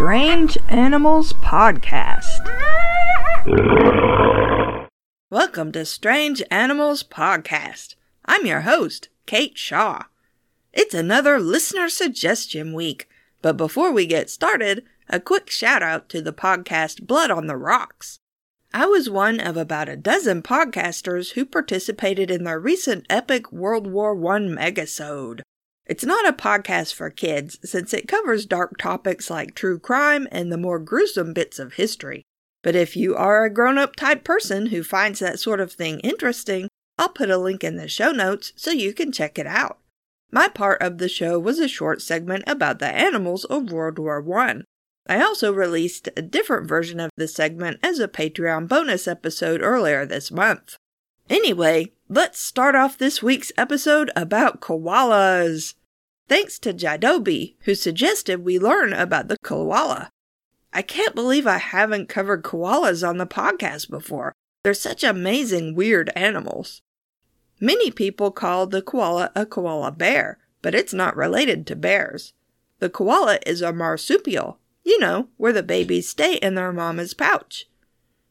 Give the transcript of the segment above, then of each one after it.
Strange Animals Podcast. Welcome to Strange Animals Podcast. I'm your host, Kate Shaw. It's another listener suggestion week, but before we get started, a quick shout out to the podcast Blood on the Rocks. I was one of about a dozen podcasters who participated in their recent epic World War I megasode. It's not a podcast for kids since it covers dark topics like true crime and the more gruesome bits of history. But if you are a grown up type person who finds that sort of thing interesting, I'll put a link in the show notes so you can check it out. My part of the show was a short segment about the animals of World War I. I also released a different version of the segment as a Patreon bonus episode earlier this month. Anyway, let's start off this week's episode about koalas. Thanks to Jidobi, who suggested we learn about the koala. I can't believe I haven't covered koalas on the podcast before. They're such amazing, weird animals. Many people call the koala a koala bear, but it's not related to bears. The koala is a marsupial, you know, where the babies stay in their mama's pouch.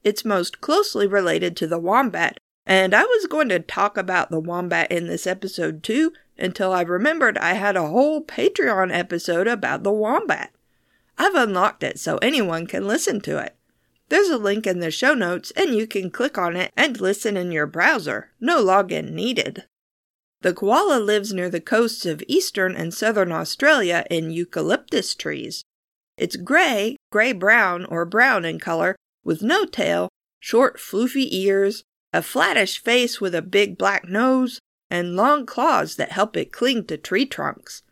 It's most closely related to the wombat, and I was going to talk about the wombat in this episode too until I remembered I had a whole Patreon episode about the wombat. I've unlocked it so anyone can listen to it. There's a link in the show notes, and you can click on it and listen in your browser. No login needed. The koala lives near the coasts of eastern and southern Australia in eucalyptus trees. It's gray, gray brown, or brown in color, with no tail, short, floofy ears, a flattish face with a big black nose, and long claws that help it cling to tree trunks.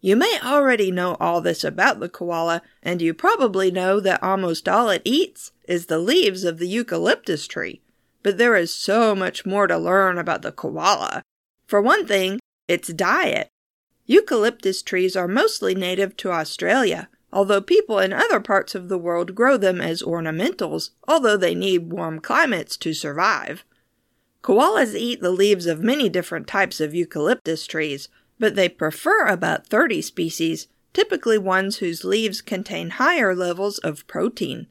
You may already know all this about the koala, and you probably know that almost all it eats is the leaves of the eucalyptus tree. But there is so much more to learn about the koala. For one thing, its diet. Eucalyptus trees are mostly native to Australia, although people in other parts of the world grow them as ornamentals, although they need warm climates to survive. Koalas eat the leaves of many different types of eucalyptus trees, but they prefer about 30 species, typically ones whose leaves contain higher levels of protein.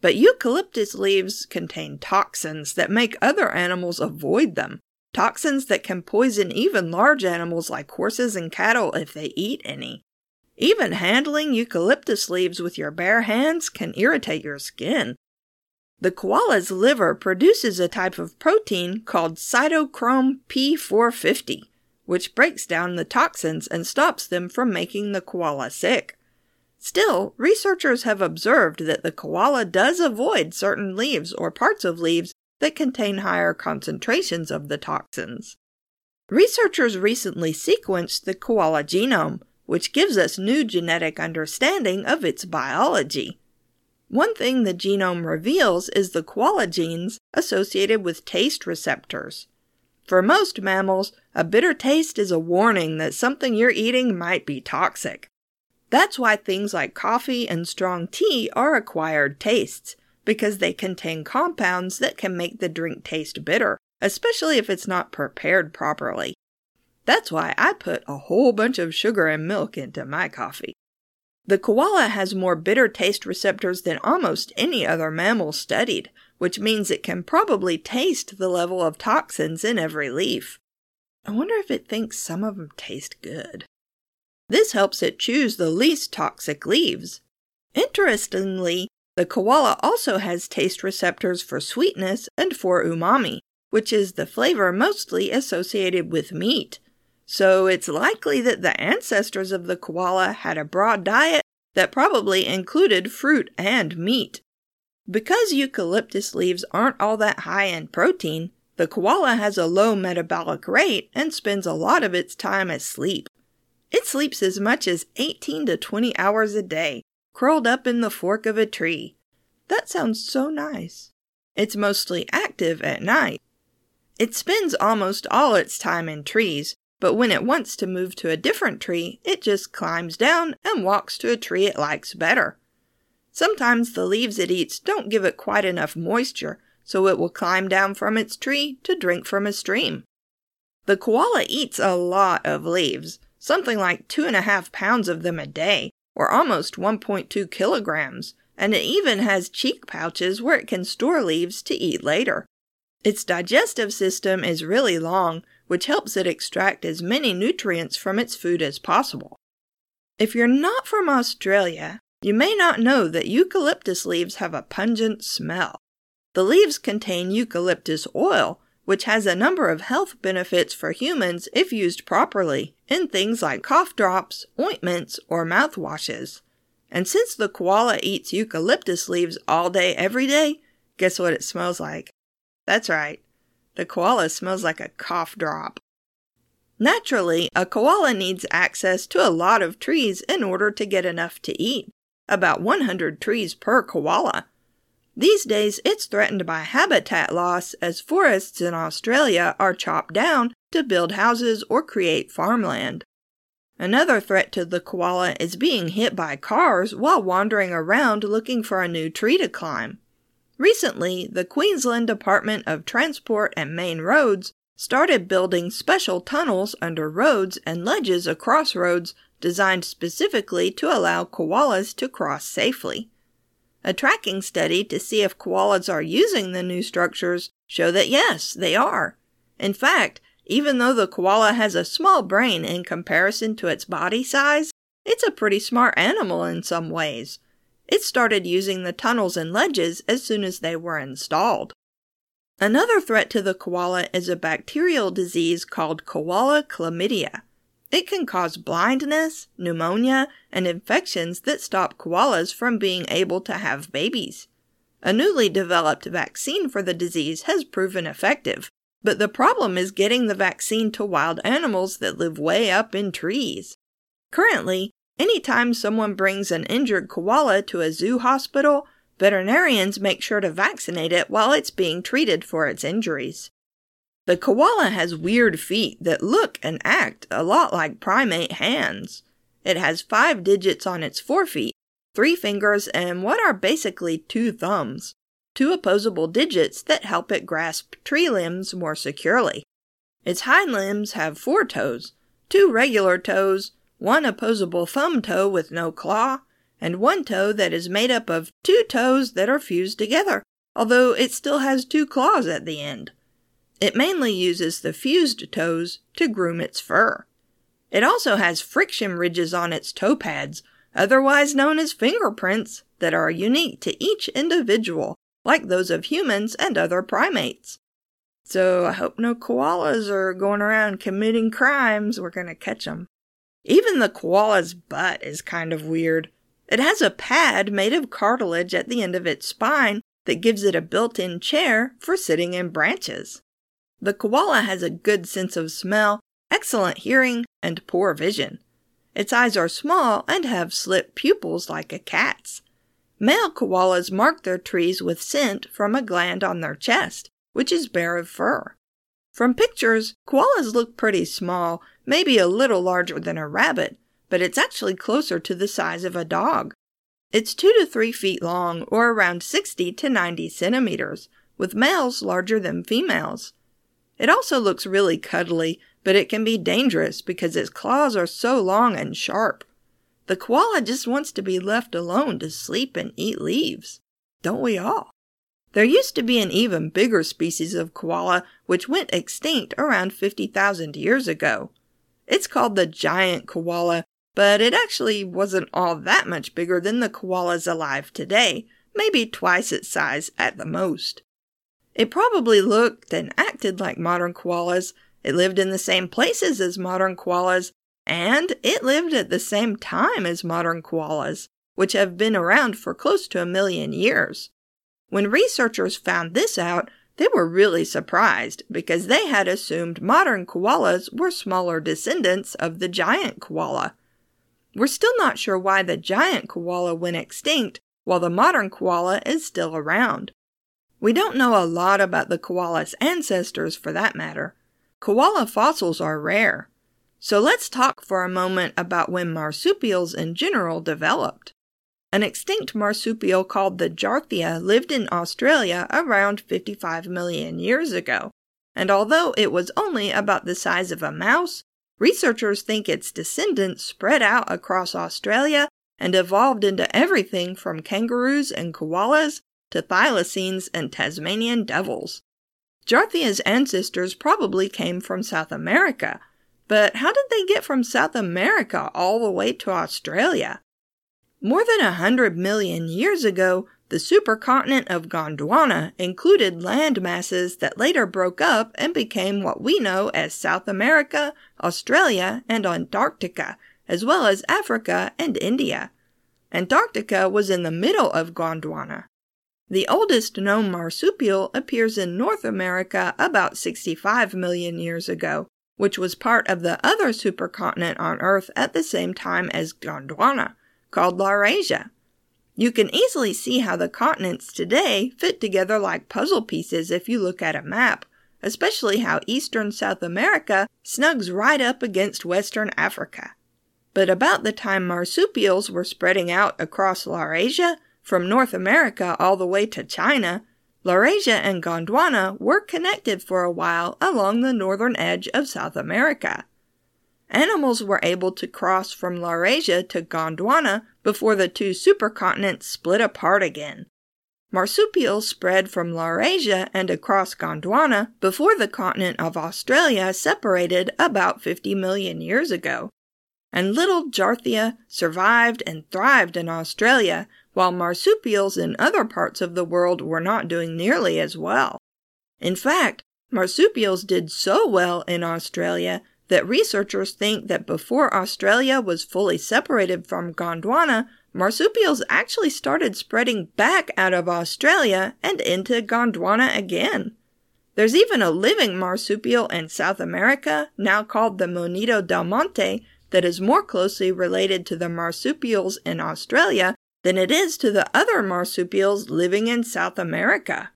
But eucalyptus leaves contain toxins that make other animals avoid them. Toxins that can poison even large animals like horses and cattle if they eat any. Even handling eucalyptus leaves with your bare hands can irritate your skin. The koala's liver produces a type of protein called cytochrome P450 which breaks down the toxins and stops them from making the koala sick. Still, researchers have observed that the koala does avoid certain leaves or parts of leaves that contain higher concentrations of the toxins. Researchers recently sequenced the koala genome, which gives us new genetic understanding of its biology. One thing the genome reveals is the koala genes associated with taste receptors. For most mammals, a bitter taste is a warning that something you're eating might be toxic. That's why things like coffee and strong tea are acquired tastes, because they contain compounds that can make the drink taste bitter, especially if it's not prepared properly. That's why I put a whole bunch of sugar and milk into my coffee. The koala has more bitter taste receptors than almost any other mammal studied, which means it can probably taste the level of toxins in every leaf. I wonder if it thinks some of them taste good. This helps it choose the least toxic leaves. Interestingly, the koala also has taste receptors for sweetness and for umami, which is the flavor mostly associated with meat. So it's likely that the ancestors of the koala had a broad diet that probably included fruit and meat. Because eucalyptus leaves aren't all that high in protein, the koala has a low metabolic rate and spends a lot of its time asleep. It sleeps as much as 18 to 20 hours a day, curled up in the fork of a tree. That sounds so nice. It's mostly active at night. It spends almost all its time in trees, but when it wants to move to a different tree, it just climbs down and walks to a tree it likes better. Sometimes the leaves it eats don't give it quite enough moisture, so it will climb down from its tree to drink from a stream. The koala eats a lot of leaves, something like two and a half pounds of them a day, or almost 1.2 kilograms, and it even has cheek pouches where it can store leaves to eat later. Its digestive system is really long, which helps it extract as many nutrients from its food as possible. If you're not from Australia, you may not know that eucalyptus leaves have a pungent smell. The leaves contain eucalyptus oil, which has a number of health benefits for humans if used properly in things like cough drops, ointments, or mouthwashes. And since the koala eats eucalyptus leaves all day every day, guess what it smells like? That's right. The koala smells like a cough drop. Naturally, a koala needs access to a lot of trees in order to get enough to eat, about 100 trees per koala. These days, it's threatened by habitat loss as forests in Australia are chopped down to build houses or create farmland. Another threat to the koala is being hit by cars while wandering around looking for a new tree to climb. Recently, the Queensland Department of Transport and Main Roads started building special tunnels under roads and ledges across roads designed specifically to allow koalas to cross safely. A tracking study to see if koalas are using the new structures show that yes, they are. In fact, even though the koala has a small brain in comparison to its body size, it's a pretty smart animal in some ways. It started using the tunnels and ledges as soon as they were installed. Another threat to the koala is a bacterial disease called koala chlamydia. It can cause blindness, pneumonia, and infections that stop koalas from being able to have babies. A newly developed vaccine for the disease has proven effective, but the problem is getting the vaccine to wild animals that live way up in trees. Currently, anytime someone brings an injured koala to a zoo hospital, veterinarians make sure to vaccinate it while it's being treated for its injuries. The koala has weird feet that look and act a lot like primate hands. It has five digits on its forefeet, three fingers, and what are basically two thumbs two opposable digits that help it grasp tree limbs more securely. Its hind limbs have four toes, two regular toes, one opposable thumb toe with no claw, and one toe that is made up of two toes that are fused together, although it still has two claws at the end. It mainly uses the fused toes to groom its fur. It also has friction ridges on its toe pads, otherwise known as fingerprints, that are unique to each individual like those of humans and other primates. So I hope no koalas are going around committing crimes. We're going to catch them. Even the koala's butt is kind of weird. It has a pad made of cartilage at the end of its spine that gives it a built in chair for sitting in branches. The koala has a good sense of smell, excellent hearing, and poor vision. Its eyes are small and have slit pupils like a cat's. Male koalas mark their trees with scent from a gland on their chest, which is bare of fur. From pictures, koalas look pretty small, maybe a little larger than a rabbit, but it's actually closer to the size of a dog. It's 2 to 3 feet long, or around 60 to 90 centimeters, with males larger than females. It also looks really cuddly, but it can be dangerous because its claws are so long and sharp. The koala just wants to be left alone to sleep and eat leaves. Don't we all? There used to be an even bigger species of koala which went extinct around 50,000 years ago. It's called the giant koala, but it actually wasn't all that much bigger than the koalas alive today, maybe twice its size at the most. It probably looked and acted like modern koalas. It lived in the same places as modern koalas and it lived at the same time as modern koalas, which have been around for close to a million years. When researchers found this out, they were really surprised because they had assumed modern koalas were smaller descendants of the giant koala. We're still not sure why the giant koala went extinct while the modern koala is still around. We don't know a lot about the koala's ancestors for that matter. Koala fossils are rare. So let's talk for a moment about when marsupials in general developed. An extinct marsupial called the Djarthia lived in Australia around 55 million years ago, and although it was only about the size of a mouse, researchers think its descendants spread out across Australia and evolved into everything from kangaroos and koalas to thylacines and Tasmanian devils. Djarthia's ancestors probably came from South America, but how did they get from South America all the way to Australia? More than a hundred million years ago, the supercontinent of Gondwana included land masses that later broke up and became what we know as South America, Australia, and Antarctica, as well as Africa and India. Antarctica was in the middle of Gondwana. The oldest known marsupial appears in North America about 65 million years ago, which was part of the other supercontinent on Earth at the same time as Gondwana called Laurasia. You can easily see how the continents today fit together like puzzle pieces if you look at a map, especially how eastern South America snugs right up against western Africa. But about the time marsupials were spreading out across Laurasia, from North America all the way to China, Laurasia and Gondwana were connected for a while along the northern edge of South America animals were able to cross from Laurasia to Gondwana before the two supercontinents split apart again. Marsupials spread from Laurasia and across Gondwana before the continent of Australia separated about 50 million years ago. And little Djarthia survived and thrived in Australia, while marsupials in other parts of the world were not doing nearly as well. In fact, marsupials did so well in Australia that researchers think that before Australia was fully separated from Gondwana, marsupials actually started spreading back out of Australia and into Gondwana again. There's even a living marsupial in South America, now called the Monito del Monte, that is more closely related to the marsupials in Australia than it is to the other marsupials living in South America.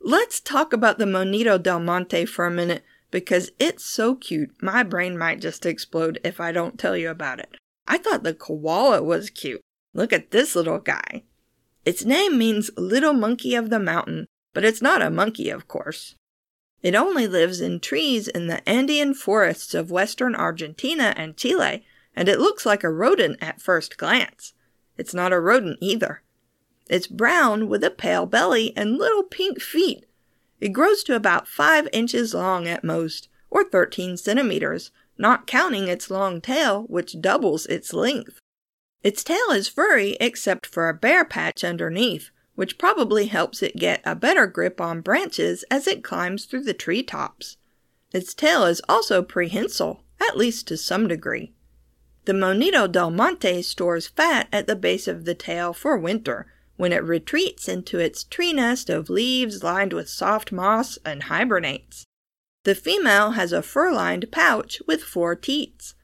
Let's talk about the Monito del Monte for a minute because it's so cute. My brain might just explode if I don't tell you about it. I thought the koala was cute. Look at this little guy. Its name means little monkey of the mountain, but it's not a monkey, of course. It only lives in trees in the Andean forests of western Argentina and Chile, and it looks like a rodent at first glance. It's not a rodent either. It's brown with a pale belly and little pink feet it grows to about 5 inches long at most, or 13 centimeters, not counting its long tail, which doubles its length. Its tail is furry except for a bare patch underneath, which probably helps it get a better grip on branches as it climbs through the tree tops. Its tail is also prehensile, at least to some degree. The Monito del Monte stores fat at the base of the tail for winter, when it retreats into its tree nest of leaves lined with soft moss and hibernates. The female has a fur lined pouch with four teats.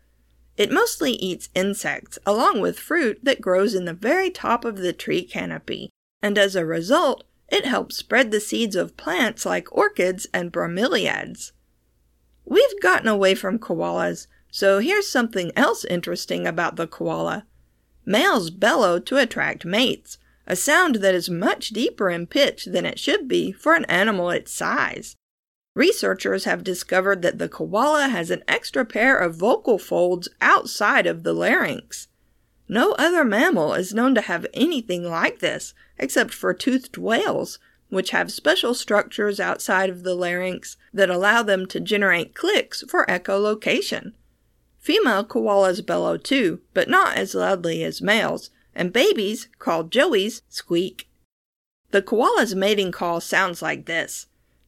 It mostly eats insects along with fruit that grows in the very top of the tree canopy, and as a result, it helps spread the seeds of plants like orchids and bromeliads. We've gotten away from koalas, so here's something else interesting about the koala. Males bellow to attract mates, a sound that is much deeper in pitch than it should be for an animal its size. Researchers have discovered that the koala has an extra pair of vocal folds outside of the larynx. No other mammal is known to have anything like this, except for toothed whales, which have special structures outside of the larynx that allow them to generate clicks for echolocation. Female koalas bellow too, but not as loudly as males, and babies, called joeys, squeak. The koala's mating call sounds like this.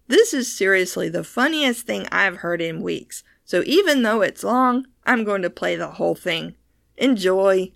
This is seriously the funniest thing I've heard in weeks, so even though it's long, I'm going to play the whole thing. Enjoy!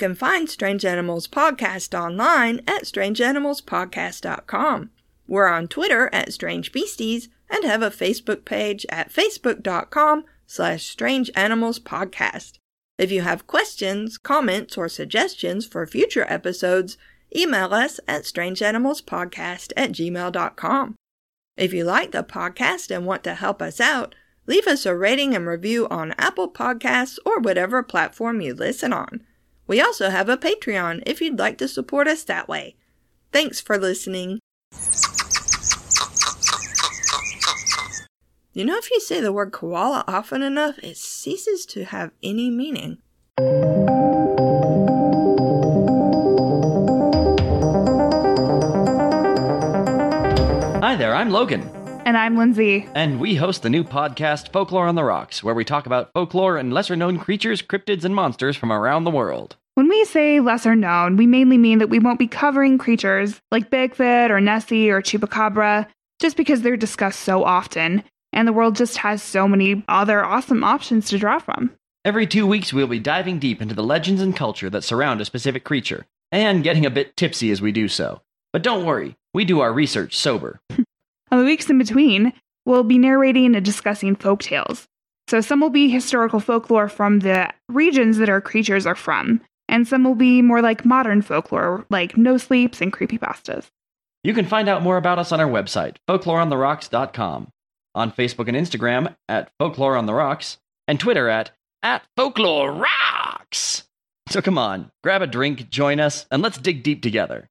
Can find Strange Animals Podcast online at strangeanimalspodcast.com. We're on Twitter at Strange Beasties and have a Facebook page at facebook.com slash Strange Animals Podcast. If you have questions, comments, or suggestions for future episodes, email us at strangeanimalspodcast at gmail.com. If you like the podcast and want to help us out, leave us a rating and review on Apple Podcasts or whatever platform you listen on. We also have a Patreon if you'd like to support us that way. Thanks for listening. You know, if you say the word koala often enough, it ceases to have any meaning. Hi there, I'm Logan. And I'm Lindsay. And we host the new podcast Folklore on the Rocks, where we talk about folklore and lesser known creatures, cryptids, and monsters from around the world. When we say lesser known, we mainly mean that we won't be covering creatures like Bigfoot or Nessie or Chupacabra just because they're discussed so often, and the world just has so many other awesome options to draw from. Every two weeks, we'll be diving deep into the legends and culture that surround a specific creature, and getting a bit tipsy as we do so. But don't worry, we do our research sober. On the weeks in between, we'll be narrating and discussing folk tales. So some will be historical folklore from the regions that our creatures are from, and some will be more like modern folklore, like no sleeps and creepypastas. You can find out more about us on our website, folkloreontherocks.com, on Facebook and Instagram at Folklore on the Rocks, and Twitter at, at Folklore Rocks. So come on, grab a drink, join us, and let's dig deep together.